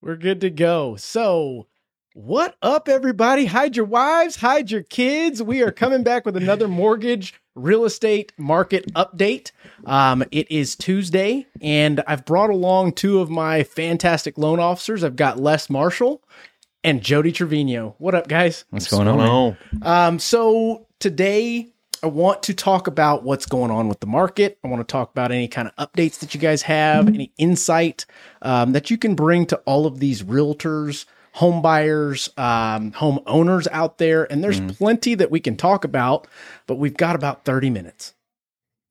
We're good to go. So, what up, everybody? Hide your wives, hide your kids. We are coming back with another mortgage real estate market update. Um, it is Tuesday, and I've brought along two of my fantastic loan officers. I've got Les Marshall and Jody Trevino. What up, guys? What's going on? man? Um, so today I want to talk about what's going on with the market. I want to talk about any kind of updates that you guys have, any insight um, that you can bring to all of these realtors, home buyers, um, home owners out there. And there's plenty that we can talk about, but we've got about 30 minutes.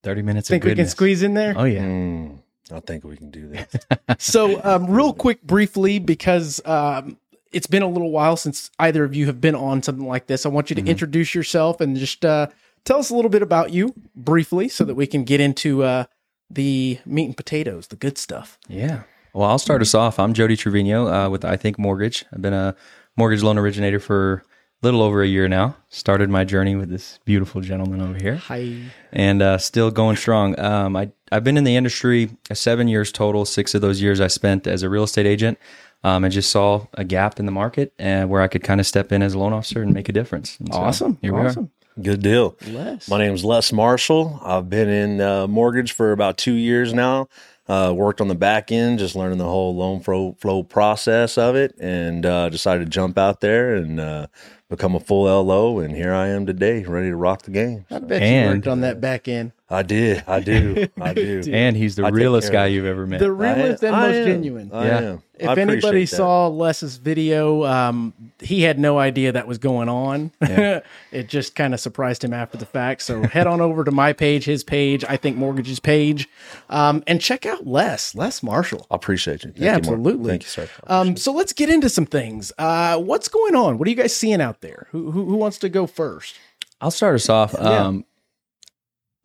30 minutes Think of we can squeeze in there? Oh, yeah. Mm, I think we can do this. so um, real quick briefly because um, it's been a little while since either of you have been on something like this i want you to introduce yourself and just uh, tell us a little bit about you briefly so that we can get into uh, the meat and potatoes the good stuff Yeah. Well, I'll start us off. I'm Jody Trevino uh, with I Think Mortgage. I've been a mortgage loan originator for a little over a year now. Started my journey with this beautiful gentleman over here. hi and uh, still going strong. Um, I I've been in the industry uh, seven years total. Six of those years I spent as a real estate agent. Um, and just saw a gap in the market and where I could kind of step in as a loan officer and make a difference. So awesome Here we awesome Good deal. Les. My name's Les Marshall. I've been in uh, mortgage for about two years now. Uh, worked on the back end, just learning the whole loan flow, flow process of it, and uh, decided to jump out there and uh, become a full LO. And here I am today, ready to rock the game. i bet you worked on that back end I did. I do. I do. And he's the I realest guy you've ever met. the realest and I most am. genuine I Yeah. am. if I anybody that. saw Les's video, um, he had no idea that was going on. it just kind of surprised him after the fact. So head on over to my page, his page, I think mortgages page, um, and check out Les, Les Marshall. I appreciate you. Thank Yeah, you, Mark. absolutely. Thank you, sir. Um, so let's get into some things. Uh, what's going on? What are you guys seeing out there? Who, who, who wants to go first? I'll start us off. Um,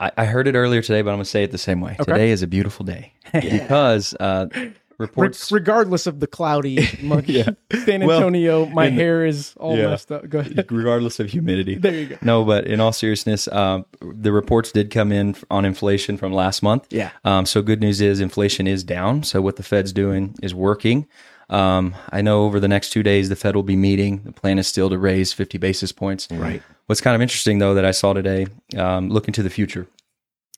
I, I heard it earlier today, but I'm going to say it the same way. Today is a beautiful day because uh, Re- reports. regardless of the cloudy, Yeah. San Well, Antonio, my in the- hair is all Yeah. messed up. Go ahead. regardless of humidity. There you go. No, but in all seriousness, um, the reports did come in on inflation from last month. Yeah. Um, so good news is inflation is down. So what the Fed's doing is working. Um, I know over the next two days the Fed will be meeting. The plan is still to raise 50 basis points. Right. What's kind of interesting though that I saw today, um, looking to the future,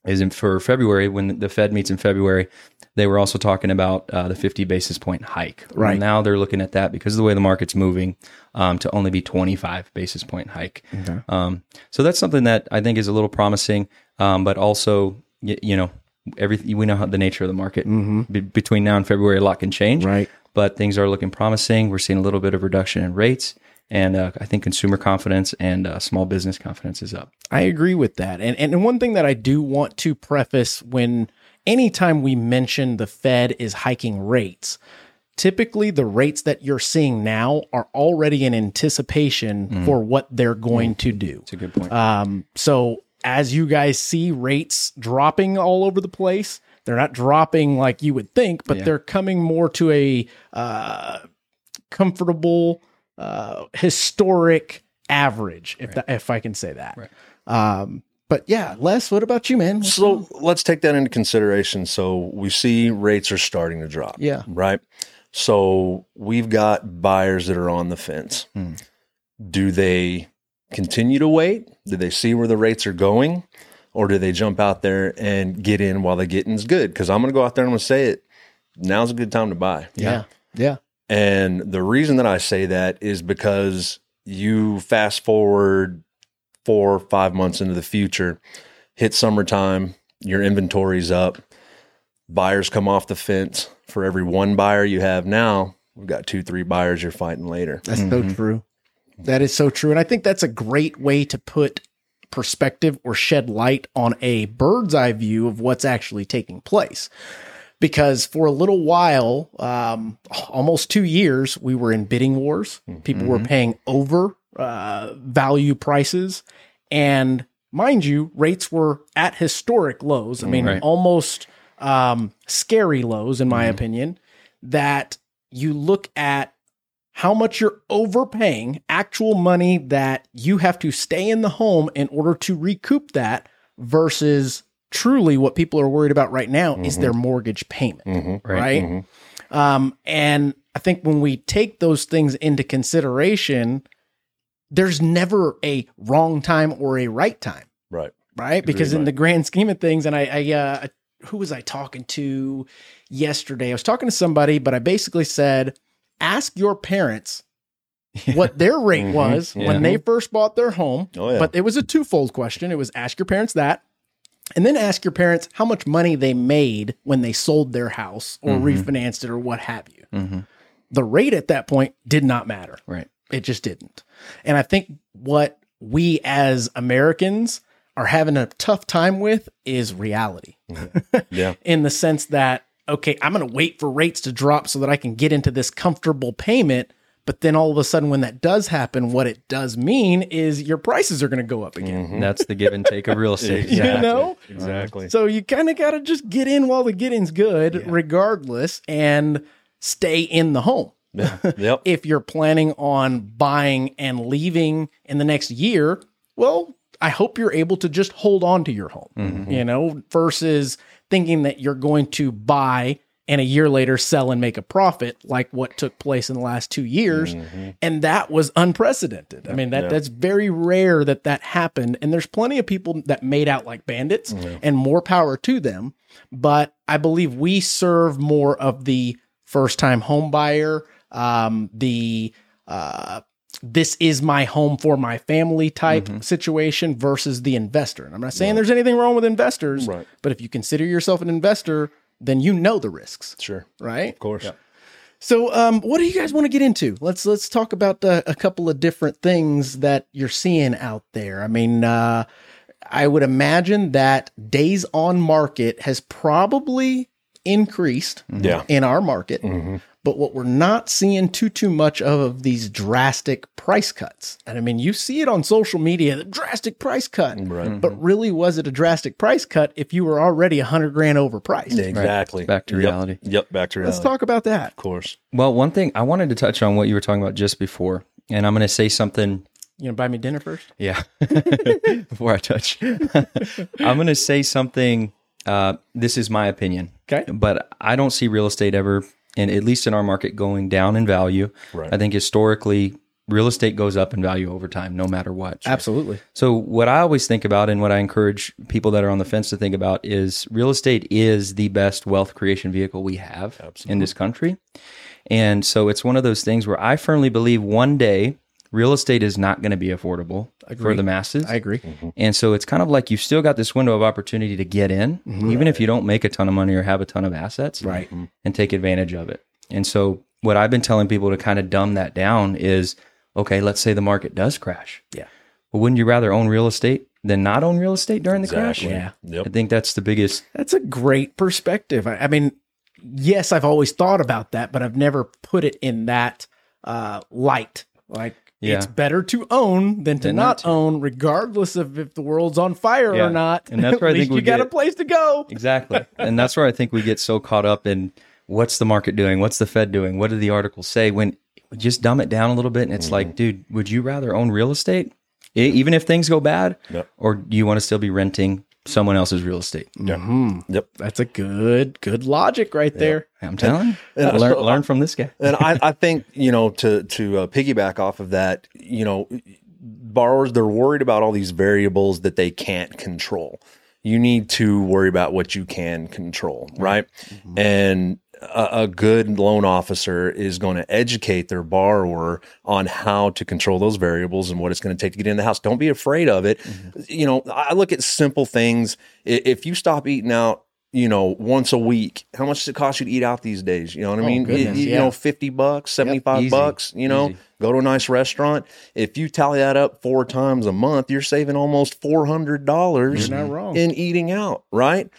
is in for February when the Fed meets in February, they were also talking about uh, the 50 basis point hike. Right. now they're looking at that because of the way the market's moving um, to only be 25 basis point hike. Um, so that's something that I think is a little promising, um, but also y- you know everything we know how the nature of the market Be- between now and February a lot can change. Right. But things are looking promising. We're seeing a little bit of reduction in rates. And uh, I think consumer confidence and uh, small business confidence is up. I agree with that. And and one thing that I do want to preface when anytime we mention the Fed is hiking rates, typically the rates that you're seeing now are already in anticipation for what they're going to do. It's a good point. Um, so as you guys see rates dropping all over the place, they're not dropping like you would think, but they're coming more to a uh, comfortable, uh, historic average, if that, if I can say that. Um, but yeah, Les, what about you, man? So let's take that into consideration. So we see rates are starting to drop. Yeah. Right. So we've got buyers that are on the fence. Do they continue to wait? Do they see where the rates are going? Or do they jump out there and get in while the getting's good? Because I'm going to go out there and I'm going to say it. Now's a good time to buy. yeah, yeah, And the reason that I say that is because you fast forward four or five months into the future, hit summertime, your inventory's up, buyers come off the fence. For every one buyer you have now, we've got two, three buyers you're fighting later. That's so mm-hmm. true. That is so true. And I think that's a great way to put perspective or shed light on a bird's eye view of what's actually taking place. Because for a little while, um, almost two years, we were in bidding wars. People were paying over uh, value prices. And mind you, rates were at historic lows. I mean, Right. almost um, scary lows, in my opinion, that you look at how much you're overpaying, actual money that you have to stay in the home in order to recoup that versus truly what people are worried about right now is their mortgage payment. Mm-hmm. Right. Um, and I think when we take those things into consideration, there's never a wrong time or a right time, Right. right? Because in right. the grand scheme of things, and I, I uh, who was I talking to yesterday? I was talking to somebody, but I basically said, ask your parents what their rate Mhm. was Yeah. when they first bought their home. Oh yeah. But it was a twofold question. It was ask your parents that, and then ask your parents how much money they made when they sold their house or refinanced it or what have you. Mm-hmm. The rate at that point did not matter. Right. It just didn't. And I think what we as Americans are having a tough time with is reality yeah. in the sense that, okay, I'm going to wait for rates to drop so that I can get into this comfortable payment. But then all of a sudden, when that does happen, what it does mean is your prices are going to go up again. Mhm. That's the give and take of real estate. You know? Exactly. So you kind of got to just get in while the getting's good, Yeah. regardless, and stay in the home. Yeah. Yep. If you're planning on buying and leaving in the next year, well, I hope you're able to just hold on to your home, Mm-hmm. you know, versus thinking that you're going to buy and a year later sell and make a profit like what took place in the last two years. And that was unprecedented. I mean, that Mm-hmm. That's very rare that that happened. And there's plenty of people that made out like bandits and more power to them. But I believe we serve more of the first time home buyer, um, the, uh, this is my home for my family type situation versus the investor. And I'm not saying there's anything wrong with investors, Right. but if you consider yourself an investor, then you know the risks, Sure. right? Of course. So, um, what do you guys want to get into? Let's let's talk about uh, a couple of different things that you're seeing out there. I mean, uh, I would imagine that days on market has probably increased Yeah. in our market, Mm-hmm. But what we're not seeing too too much of, of these drastic price cuts. And I mean, you see it on social media, the drastic price cut. Right. But really, was it a drastic price cut if you were already a hundred grand overpriced? Exactly. Back to Yep. reality. Yep. Back to reality. Let's talk about that. Of course. Well, one thing I wanted to touch on what you were talking about just before, and I'm going to say something. You know, buy me dinner first. Yeah. before I touch, I'm going to say something. Uh, this is my opinion. Okay. But I don't see real estate ever, and at least in our market, going down in value. Right. I think historically, real estate goes up in value over time, no matter what. Absolutely. So, what I always think about and what I encourage people that are on the fence to think about is real estate is the best wealth creation vehicle we have in this country. And so, it's one of those things where I firmly believe one day real estate is not going to be affordable for the masses. I agree. Mm-hmm. And so, it's kind of like you've still got this window of opportunity to get in, mm-hmm. even if you don't make a ton of money or have a ton of assets, Right. Mm-hmm. and take advantage of it. And so, what I've been telling people to kind of dumb that down is okay, let's say the market does crash. Yeah. Well, wouldn't you rather own real estate than not own real estate during the Exactly. crash? Yeah. I think that's the biggest. That's a great perspective. I, I mean, yes, I've always thought about that, but I've never put it in that uh, light. Like, Yeah. it's better to own than to Than not, not own, regardless of if the world's on fire Yeah. or not. And that's where I think we you got a place to go. Exactly. and that's where I think we get so caught up in what's the market doing? What's the Fed doing? What did the articles say? When we just dumb it down a little bit and it's like, mm-hmm. dude, would you rather own real estate? Even if things go bad, Yep. or do you want to still be renting someone else's real estate? Mhm. Yep. That's a good, good logic right there. I'm telling you, And learn, so- learn from this guy. and I, I think you know to to uh, piggyback off of that, you know, borrowers they're worried about all these variables that they can't control. You need to worry about what you can control, right? And a, a good loan officer is going to educate their borrower on how to control those variables and what it's going to take to get in the house. Don't be afraid of it. Mm-hmm. You know, I look at simple things. If you stop eating out, you know, once a week, how much does it cost you to eat out these days? You know what I Oh, mean? You- goodness, you, yeah. know, 50 bucks, 75 easy, bucks, you know, easy. go to a nice restaurant. If you tally that up four times a month, you're saving almost $400 You're not wrong. in eating out, right?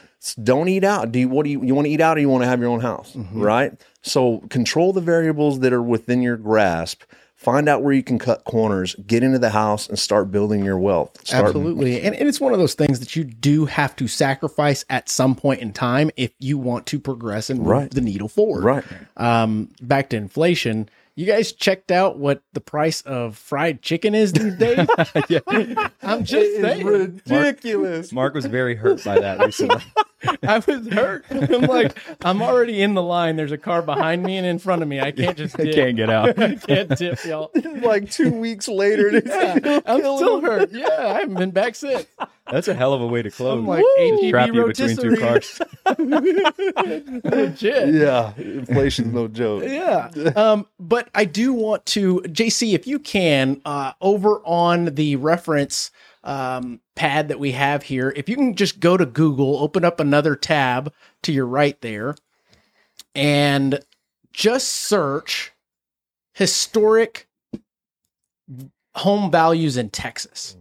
Don't eat out. Do you, what do you, you want to eat out or you want to have your own house, Mm-hmm. right? So control the variables that are within your grasp. Find out where you can cut corners, get into the house and start building your wealth. Start, Absolutely. And, and it's one of those things that you do have to sacrifice at some point in time if you want to progress and move Right. the needle forward. Right. Um, back to inflation, You guys checked out what the price of fried chicken is these days? I'm just saying. ridiculous. Mark was very hurt by that recently. I was hurt. I'm like, I'm already in the line. There's a car behind me and in front of me. I can't just dip. Can't get out. I can't dip, y'all. like two weeks later, Yeah, I'm still hurt. Yeah, I haven't been back since. That's a hell of a way to close. I'm like ATV Trap you between two cars. Legit. yeah, inflation's no joke. Yeah. Um, but I do want to, JC, if you can, uh, over on the reference um, pad that we have here, if you can just go to Google, open up another tab to your right there, and just search historic home values in Texas.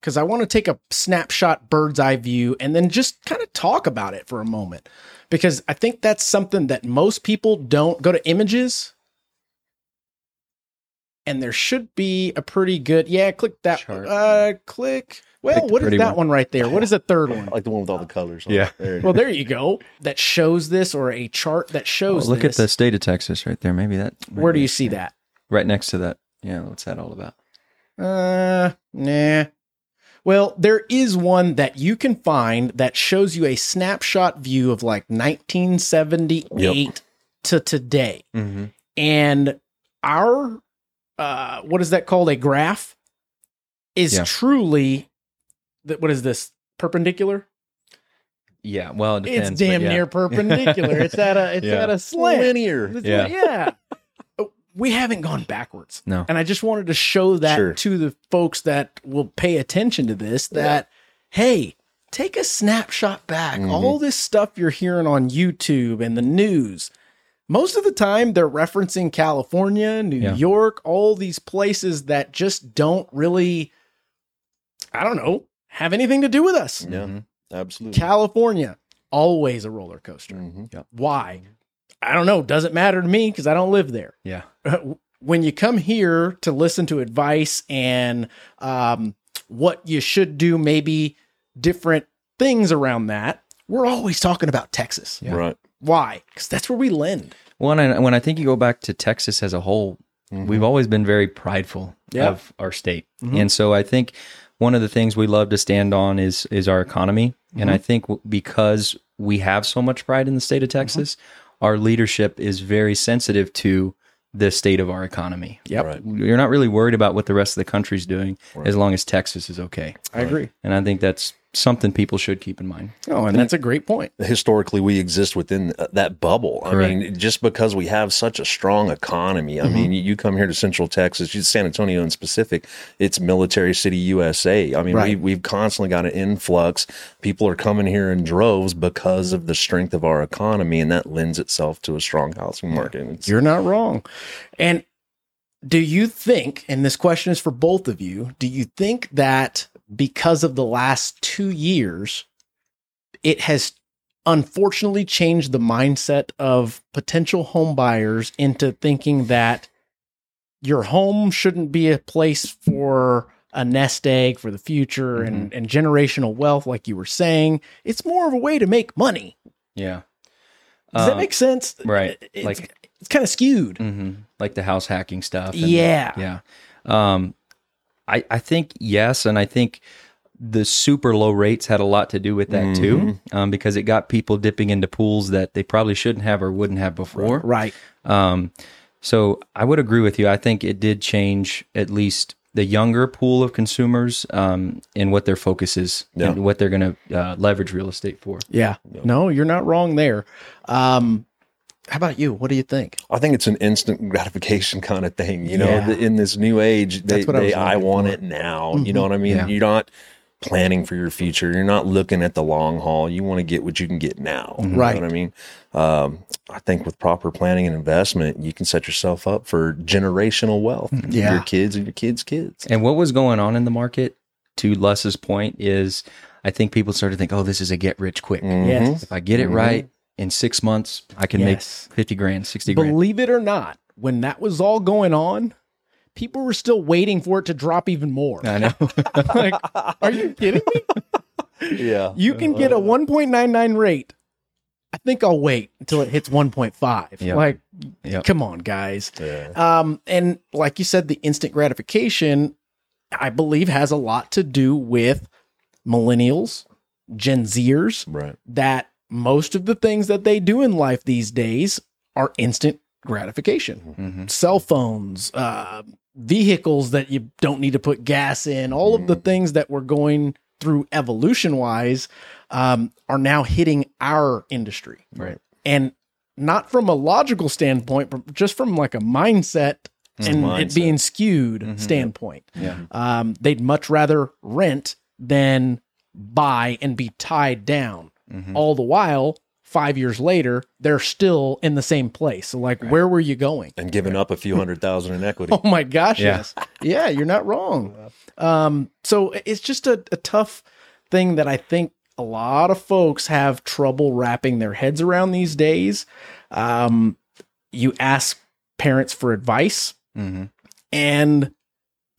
Because I want to take a snapshot bird's eye view and then just kind of talk about it for a moment because I think that's something that most people don't go to images. And there should be a pretty good, yeah, click that. Chart. Uh, click. Well, Click what is that one. one right there? What is the third one? Like the one with all the colors. on Yeah. There it Well, there you go. That shows this, or a chart that Oh, shows. look at the state of Texas right there. Maybe that. Where do you see that? Right next to that. Yeah. What's that all about? Uh, nah. Well, there is one that you can find that shows you a snapshot view of like 1978 to today. Mm-hmm. And our, uh, what is that called? A graph is Yeah. truly, that. what is this? Perpendicular? Yeah. Well, it depends. it's damn yeah. near perpendicular. it's at a, it's Yeah. at a slant. linear. It's Yeah. like- yeah. We haven't gone backwards. No. And I just wanted to show that Sure. to the folks that will pay attention to this that, hey, take a snapshot back. Mhm. All this stuff you're hearing on YouTube and the news, most of the time they're referencing California, New Yeah. York, all these places that just don't really, I don't know, have anything to do with us. Yeah, Mhm. absolutely. California, always a roller coaster. Mhm. Why? I don't know. Doesn't matter to me because I don't live there. Yeah. When you come here to listen to advice and um, what you should do, maybe different things around that, we're always talking about Texas. Yeah. Right. Why? Because that's where we lend. Well, I, when I think you go back to Texas as a whole, Mhm. we've always been very prideful Yeah. of our state, Mhm. and so I think one of the things we love to stand on is is our economy, and I think because we have so much pride in the state of Texas, our leadership is very sensitive to the state of our economy. Yep. Right. You're not really worried about what the rest of the country's doing Right. as long as Texas is okay, I agree. and I think that's something people should keep in mind. Oh, and that's a great point. historically we exist within uh, that bubble. I mean, just because we have such a strong economy. I mean, you, you come here to Central Texas, San Antonio in specific, it's military city USA. I mean, Right. we, we've constantly got an influx. People are coming here in droves because of the strength of our economy, and that lends itself to a strong housing market. It's- You're not wrong. And do you think, and this question is for both of you, do you think that because of the last two years, it has unfortunately changed the mindset of potential home buyers into thinking that your home shouldn't be a place for a nest egg for the future and, and generational wealth, like you were saying? It's more of a way to make money. Yeah. Does that Um, make sense? right. It's, Like- it's kind of skewed. hmm Like the house hacking stuff. and- Yeah. Yeah. Um, I, I think yes. And I think the super low rates had a lot to do with that too, um, because it got people dipping into pools that they probably shouldn't have or wouldn't have before. Right. Um, so I would agree with you. I think it did change at least the younger pool of consumers um, in what their focus is Yeah. and what they're going to uh, leverage real estate for. Yeah. No, you're not wrong there. Um, how about you? What do you think? I think it's an instant gratification kind of thing. You know, Yeah. the, in this new age, they, That's what I they, was I, want for. it now. You know what I mean? Yeah. You're not planning for your future. You're not looking at the long haul. You want to get what you can get now. You Right. know what I mean? Um, I think with proper planning and investment, you can set yourself up for generational wealth. Yeah. Your kids and your kids' kids. And what was going on in the market, to Les's point, is I think people started to think, oh, this is a get rich quick. Mhm. Yes. If I get it Mhm. right in six months, I can Yes. make 50 grand, 60 grand. Believe it or not, when that was all going on, people were still waiting for it to drop even more. I know. like, are you kidding me? Yeah. You can get a 1.99 rate I think I'll wait until it hits 1.5. Yep. Like, Yep. come on, guys. Yeah. Um, and like you said, the instant gratification, I believe, has a lot to do with millennials, Gen Zers, Right. that most of the things that they do in life these days are instant gratification. Mhm. Cell phones, uh, vehicles that you don't need to put gas in, all of the things that we're going through evolution wise um, are now hitting our industry. Right. And not from a logical standpoint, but just from like a mindset and mindset. it being skewed Mhm. standpoint. Yeah. Um, they'd much rather rent than buy and be tied down. Mhm. All the while, five years later, they're still in the same place. So, like, where were you going? And giving up a few hundred thousand in equity. Oh my gosh, Yeah. yes. Yeah, you're not wrong. Um, so it's just a, a tough thing that I think a lot of folks have trouble wrapping their heads around these days. Um, you ask parents for advice, Mhm. and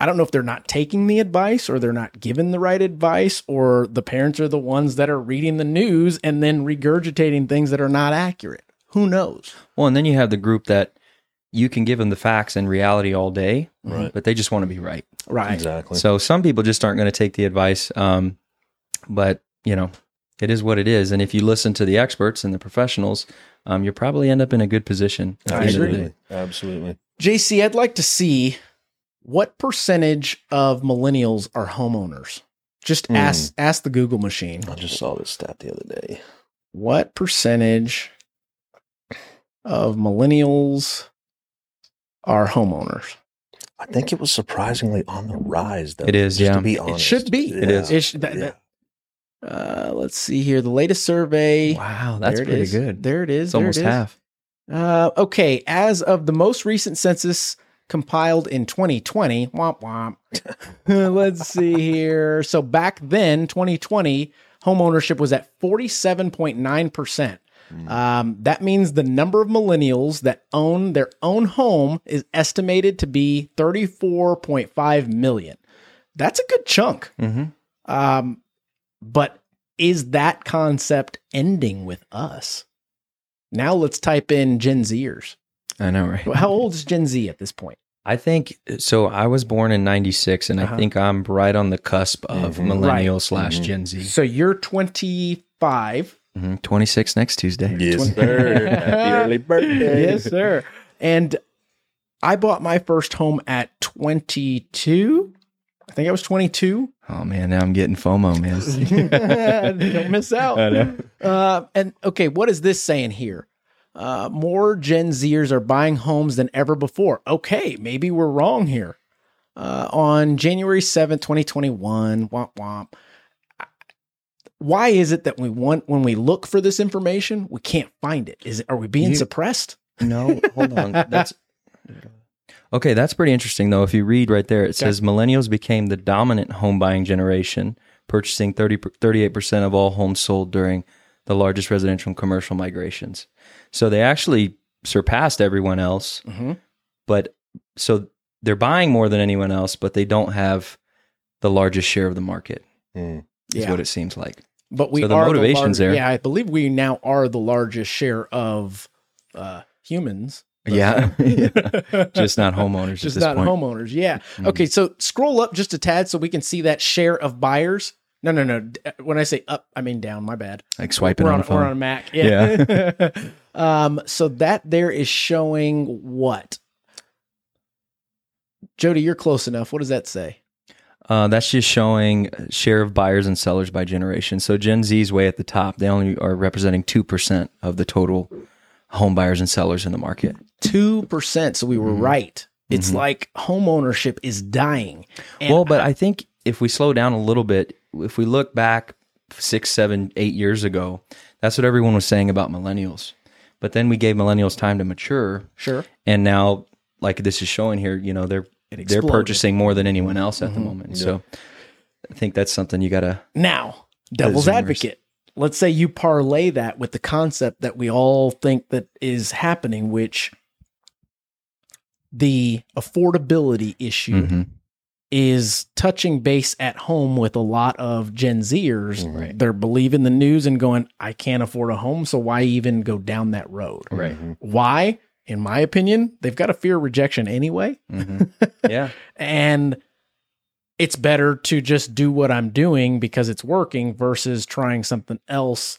I don't know if they're not taking the advice or they're not given the right advice, or the parents are the ones that are reading the news and then regurgitating things that are not accurate. Who knows? Well, and then you have the group that you can give them the facts and reality all day, Right. but they just want to be right. Right. Exactly. So some people just aren't going to take the advice. Um, but you know, it is what it is. And if you listen to the experts and the professionals, um, you'll probably end up in a good position. at the end of the Absolutely. Absolutely. JC, I'd like to see what percentage of millennials are homeowners. Just Hmm. ask ask the Google machine. I just saw this stat the other day. What percentage of millennials are homeowners? I think it was surprisingly on the rise, though. It is, just yeah. To be honest, It should be. It is. It sh- that- Yeah. that- uh, let's see here. The latest survey. Wow, that's pretty is. good. There it is. It's There almost it is. half. Uh, okay, as of the most recent census compiled in 2020, womp womp. Let's see here. So back then, 2020, home ownership was at 47.9%. Um, that means the number of millennials that own their own home is estimated to be 34.5 million. That's a good chunk. Mhm. Um, but is that concept ending with us? Now let's type in Gen Zers. I know, right? How old is Gen Z at this point? I think so. I was born in '96, and Uh-huh. I think I'm right on the cusp of Mhm. millennial Right. slash Mhm. Gen Z. So you're 25. Mhm. 26 next Tuesday. Yes, sir. Happy early birthday. yes, sir. And I bought my first home at 22. I think I was 22. Oh man, now I'm getting FOMO, man. Don't miss out. I know. Uh, and okay, what is this saying here? Uh, more Gen Zers are buying homes than ever before. Okay, maybe we're wrong here. Uh, on January 7th, 2021, womp womp. Why is it that we want when we look for this information, we can't find it? Is it are we being You- suppressed? No, hold on. That's okay. That's pretty interesting, though. If you read right there, it says millennials became the dominant home buying generation, purchasing 30, 38% of all homes sold during the largest residential and commercial migrations. So they actually surpassed everyone else, Mm-hmm. but so they're buying more than anyone else, but they don't have the largest share of the market, Mm. is Yeah. what it seems like. But we So the are motivation's the lar- there. Yeah, I believe we now are the largest share of uh, humans. Yeah. Just not homeowners just at this not point. homeowners. Yeah. Mhm. Okay, so scroll up just a tad so we can see that share of buyers. No, no, no. When I say up, I mean down. My bad. Like swiping we're on on, a phone. we're on a Mac. Yeah. um. So that there is showing what. Jody, you're close enough. What does that say? Uh, that's just showing share of buyers and sellers by generation. So Gen Z is way at the top. They only are representing 2% of the total home buyers and sellers in the market. Two percent. So we were Mhm. right. It's Mhm. like home ownership is dying. And well, but I think if we slow down a little bit, if we look back six, seven, eight years ago, that's what everyone was saying about millennials. But then we gave millennials time to mature, sure. and now, like this is showing here, you know, they're they're purchasing more than anyone else at the Mhm. moment. So I think that's something you gotta. Now, devil's advocate. Let's say you parlay that with the concept that we all think that is happening, which the affordability issue Mhm. Is touching base at home with a lot of Gen Zers. Right. They're believing the news and going, I can't afford a home, so why even go down that road? Right. Why? In my opinion, they've got a fear of rejection anyway. Mhm. yeah. And it's better to just do what I'm doing because it's working versus trying something else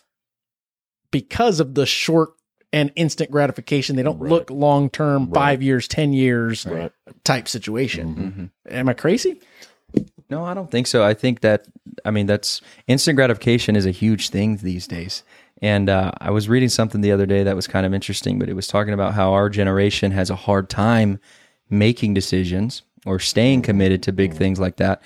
because of the short and instant gratification. They don't Right. look long term, Right. five years, 10 years Right. type situation. Mhm. Am I crazy? No, I don't think so. I think that I mean that's instant gratification is a huge thing these days. And uh, I was reading something the other day that was kind of interesting, but it was talking about how our generation has a hard time making decisions or staying committed to big things like that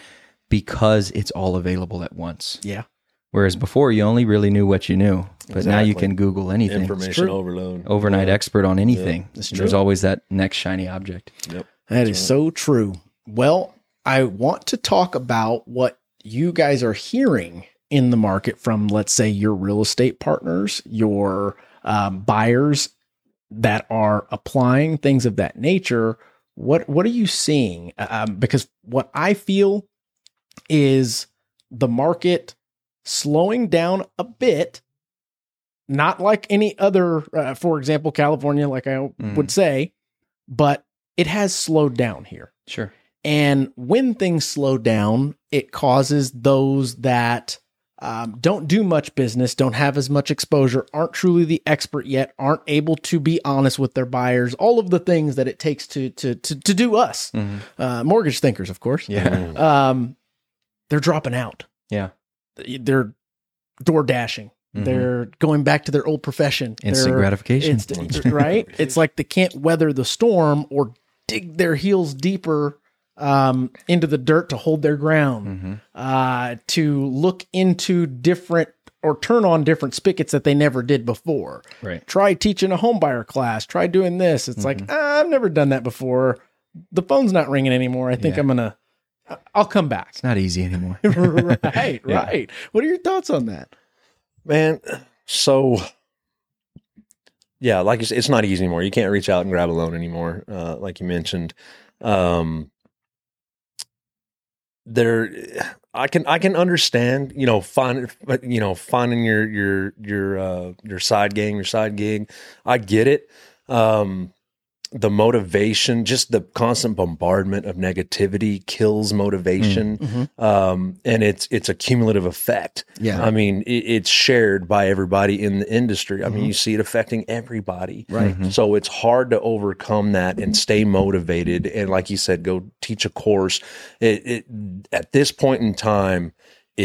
because it's all available at once. Yeah. Whereas before, you only really knew what you knew, but now you can Google anything. Information true. overload. Overnight expert on anything. It's There's always that next shiny object. Yep. That is so true. Well, I want to talk about what you guys are hearing in the market from, let's say, your real estate partners, your um, buyers that are applying things of that nature. What what are you seeing? Um, because what I feel is the market slowing down a bit. Not like any other, uh, for example, California, like I Mhm. would say, but it has slowed down here. Sure. And when things slow down, it causes those that um, don't do much business, don't have as much exposure, aren't truly the expert yet, aren't able to be honest with their buyers, all of the things that it takes to to to, to do us, Mhm. uh, mortgage thinkers, of course. Yeah. Um, they're dropping out. Yeah. They're door dashing. Mhm. They're going back to their old profession. Instant They're- gratification. Instant, right? It's like they can't weather the storm or dig their heels deeper um, into the dirt to hold their ground, Mhm. uh, to look into different or turn on different spigots that they never did before. Right. Try teaching a homebuyer class. Try doing this. It's like ah, I've never done that before. The phone's not ringing anymore. I think Yeah. I'm gonna. I'll come back. It's not easy anymore. right, Yeah. right. What are your thoughts on that? Man, so yeah, like you said, it's not easy anymore. You can't reach out and grab a loan anymore, uh, like you mentioned. Um, there, I can I can understand, you know, find but you know finding your your your uh, your side gang, your side gig. I get it. Um, the motivation, just the constant bombardment of negativity kills motivation, Mhm. um, and it's it's a cumulative effect. Yeah. I mean, it, it's shared by everybody in the industry. I mean, Mhm. you see it affecting everybody. Right. Mhm. So it's hard to overcome that and stay motivated. And like you said, go teach a course. It, it at this point in time,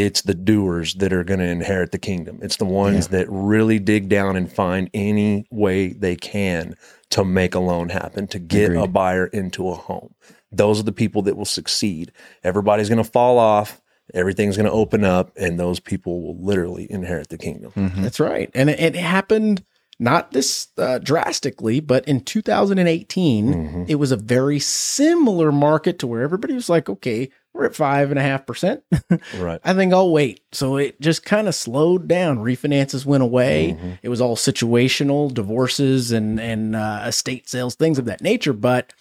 it's the doers that are going to inherit the kingdom. It's the ones that really dig down and find any way they can to make a loan happen, to get a buyer into a home. Those are the people that will succeed. Everybody's going to fall off. Everything's going to open up, and those people will literally inherit the kingdom. Mhm. That's right. And it, it happened not this uh, drastically, but in 2018, Mhm. it was a very similar market to where everybody was like, okay, we're at five and a half percent. Right. I think I'll wait. So it just kind of slowed down. Refinances went away. Mhm. It was all situational, divorces and and uh, estate sales, things of that nature. But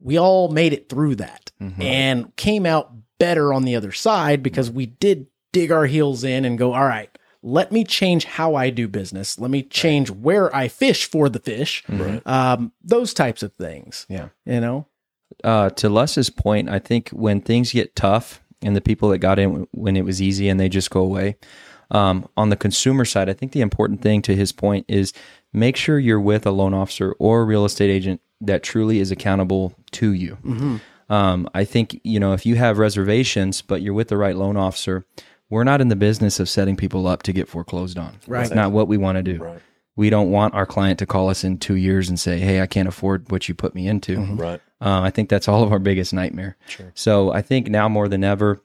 we all made it through that Mhm. and came out better on the other side because we did dig our heels in and go, all right, let me change how I do business. Let me change where I fish for the fish. Right. Um, those types of things. Yeah. You know? Uh, to Les's point, I think when things get tough and the people that got in when it was easy and they just go away, um, on the consumer side, I think the important thing to his point is make sure you're with a loan officer or a real estate agent that truly is accountable to you. Um, I think, you know, if you have reservations, but you're with the right loan officer, we're not in the business of setting people up to get foreclosed on. Right. That's not what we want to do. Right. We don't want our client to call us in two years and say, hey, I can't afford what you put me into. Right. Uh, I think that's all of our biggest nightmare. Sure. So I think now more than ever,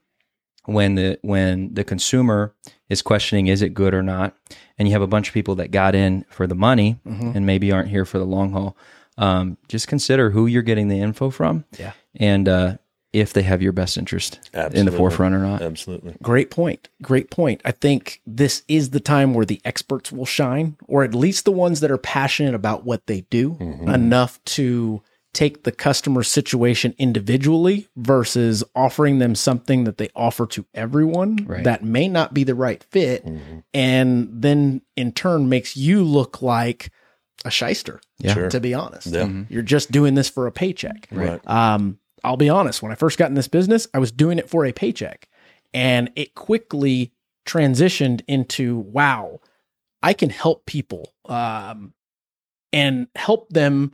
when the when the consumer is questioning is it good or not, and you have a bunch of people that got in for the money Mhm. and maybe aren't here for the long haul, um, just consider who you're getting the info from, Yeah. and uh, if they have your best interest in the forefront or not. Absolutely. Great point. Great point. I think this is the time where the experts will shine, or at least the ones that are passionate about what they do Mhm. enough to take the customer situation individually versus offering them something that they offer to everyone Right. that may not be the right fit and then in turn makes you look like a shyster Yeah. Sure. to be honest Yeah. you're just doing this for a paycheck Right. um, I'll be honest, when I first got in this business, I was doing it for a paycheck. And it quickly transitioned into wow, I can help people um, and help them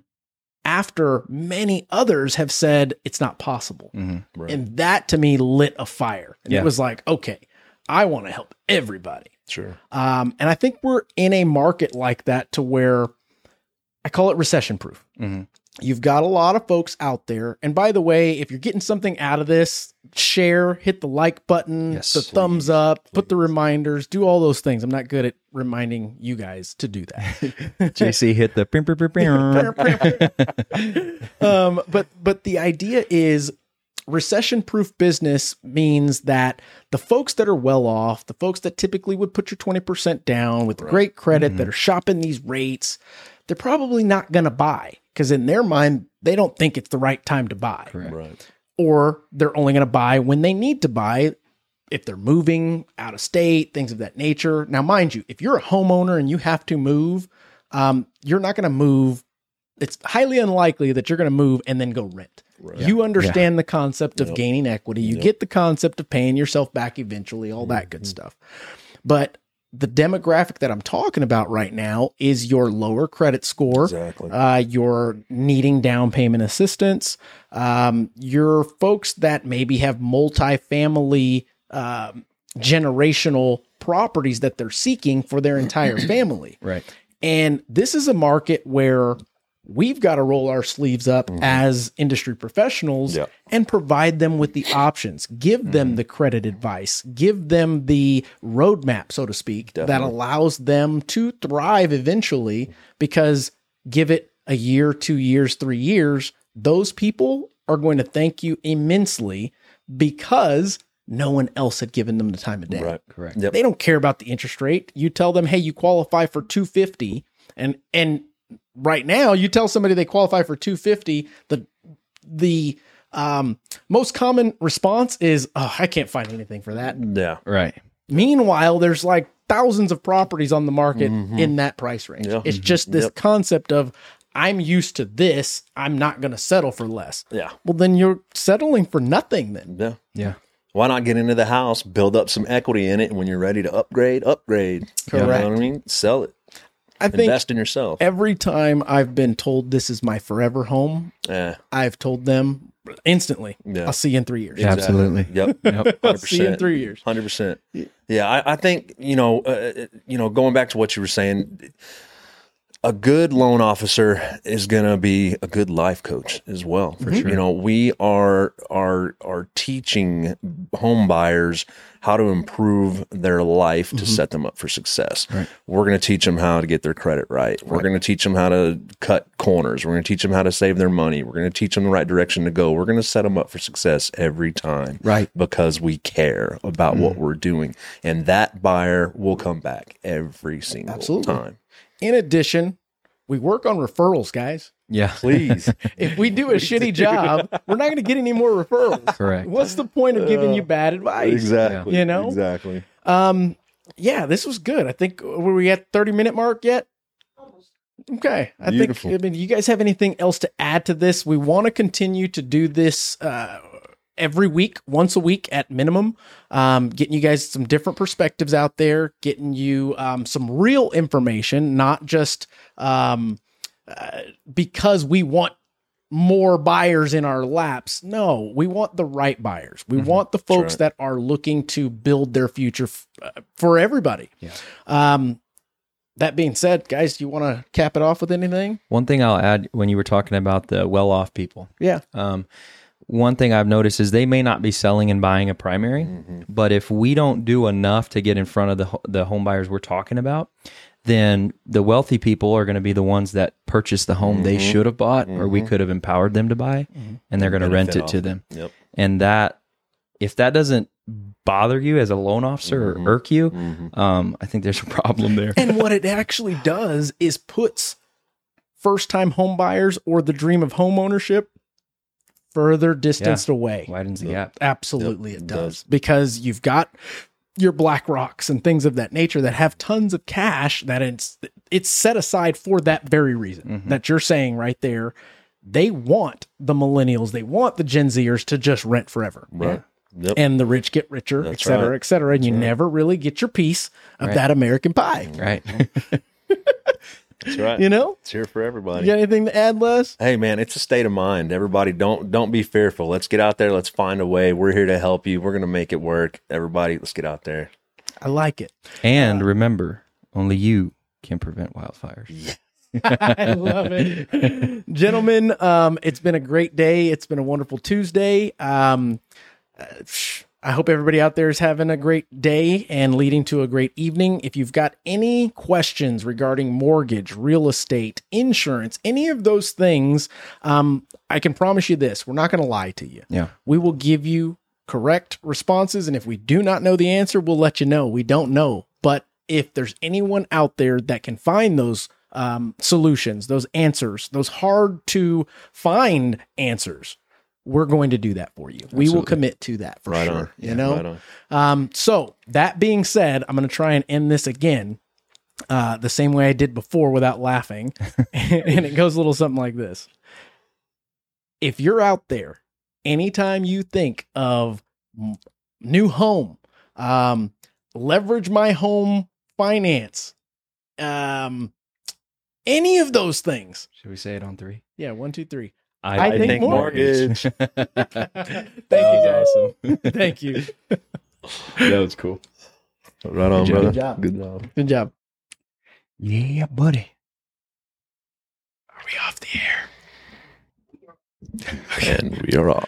after many others have said it's not possible. Mhm. Right. And that to me lit a fire. And Yeah. it was like, okay, I want to help everybody. Sure. Um, and I think we're in a market like that to where I call it recession proof. Mhm. You've got a lot of folks out there. And by the way, if you're getting something out of this, share, hit the like button, Yes, the please, thumbs up, put the reminders, do all those things. I'm not good at reminding you guys to do that. JC hit the. um, but but the idea is recession proof business means that the folks that are well off, the folks that typically would put your 20% down with great credit that are shopping these rates, they're probably not going to buy because in their mind, they don't think it's the right time to buy. Correct. Right. Or they're only going to buy when they need to buy if they're moving out of state, things of that nature. Now, mind you, if you're a homeowner and you have to move, um, you're not going to move. It's highly unlikely that you're going to move and then go rent. Right. You understand the concept of Yep. gaining equity. You Yep. get the concept of paying yourself back eventually, all that Mm-hmm. good stuff. But the demographic that I'm talking about right now is your lower credit score Exactly. uh, you're needing down payment assistance, um, your folks that maybe have multifamily um, generational properties that they're seeking for their entire family. Right. And this is a market where we've got to roll our sleeves up mm-hmm. as industry professionals Yep. and provide them with the options, give mm-hmm. them the credit advice, give them the roadmap, so to speak, that allows them to thrive eventually. Because give it a year, two years, three years, those people are going to thank you immensely because no one else had given them the time of day. Right. Correct. Yep. They don't care about the interest rate. You tell them, "Hey, you qualify for 250." And and right now, you tell somebody they qualify for 250, the the um, most common response is, "Oh, I can't find anything for that." Yeah. Right. Meanwhile, there's like thousands of properties on the market in that price range. Yeah. It's just this Yep. concept of I'm used to this, I'm not going to settle for less. Yeah. Well, then you're settling for nothing then. Yeah. Yeah. Why not get into the house, build up some equity in it, and when you're ready to upgrade, upgrade. You know Correct. what I mean? Sell it. I think Invest in yourself. every time I've been told this is my forever home, Yeah. I've told them instantly, Yeah. I'll see you in three years. Yeah. Absolutely. Yep. Yep. I'll see you in three years. Hundred percent. Yeah, I, I think you know, uh, you know, going back to what you were saying, a good loan officer is going to be a good life coach as well. For mm-hmm. sure. You know, we are are are teaching home buyers how to improve their life to mm-hmm. set them up for success. Right. We're going to teach them how to get their credit right. We're going to teach them how to cut corners. We're going to teach them how to save their money. We're going to teach them the right direction to go. We're going to set them up for success every time Right. because we care about what mm. we're doing. And that buyer will come back every single Absolutely. time. In addition, we work on referrals, guys. Yeah. Please. If we do a shitty job, we're not going to get any more referrals. Correct. What's the point of giving you bad advice? exactly. You know? Exactly. Um, yeah, this was good. I think were we at thirty minute mark yet? Almost. Okay, I Beautiful. think. I mean, you guys have anything else to add to this? We want to continue to do this uh, every week, once a week at minimum, um, getting you guys some different perspectives out there, getting you um, some real information, not just um, uh, because we want more buyers in our laps. No, we want the right buyers. We want the folks right. that are looking to build their future f- uh, for everybody. Yeah. Um, that being said, guys, do you want to cap it off with anything? One thing I'll add when you were talking about the well off people. Yeah. One thing I've noticed is they may not be selling and buying a primary, mm-hmm. but if we don't do enough to get in front of the ho- the home buyers we're talking about, then the wealthy people are going to be the ones that purchase the home they mm-hmm. should have bought or we mm-hmm. could have empowered them to buy, and they're going to rent Benefit it to them. Yep. And that, if that doesn't bother you as a loan officer or irk you, um, I think there's a problem there. And what it actually does is puts first time home buyers or the dream of home ownership, further distanced away. Widens the gap. Absolutely, Yep, it it does. does. because you've got your BlackRocks and things of that nature that have tons of cash that it's it's set aside for that very reason Mhm. that you're saying right there. They want the millennials, they want the Gen Zers to just rent forever. Right. Yep. And the rich get richer, et That's cetera, right. et cetera. And you right. never really get your piece of Right. that American pie. Right. That's right. You know? It's here for everybody. You got anything to add, Les? Hey man, it's a state of mind. Everybody don't don't be fearful. Let's get out there. Let's find a way. We're here to help you. We're gonna make it work. Everybody, let's get out there. I like it. And remember, only you can prevent wildfires. I love it. Gentlemen, um, it's been a great day. It's been a wonderful Tuesday. Um, uh, I hope everybody out there is having a great day and leading to a great evening. If you've got any questions regarding mortgage, real estate, insurance, any of those things, um, I can promise you this we're not going to lie to you. Yeah. We will give you correct responses. And if we do not know the answer, we'll let you know. We don't know. But if there's anyone out there that can find those um, solutions, those answers, those hard to find answers, we're going to do that for you. We will commit to that for right sure. on. You know, Right um, so that being said, I'm going to try and end this again, uh, the same way I did before without laughing, and it goes a little something like this: If you're out there, anytime you think of m- new home, um, leverage my home finance, um, any of those things, Should we say it on three? yeah, one, two, three. I, I think mortgage. Thank you, guys. Awesome. Thank you. that was cool. Right on, Good brother. job. Good job. Good job. Yeah, buddy. Are we off the air? And we are off.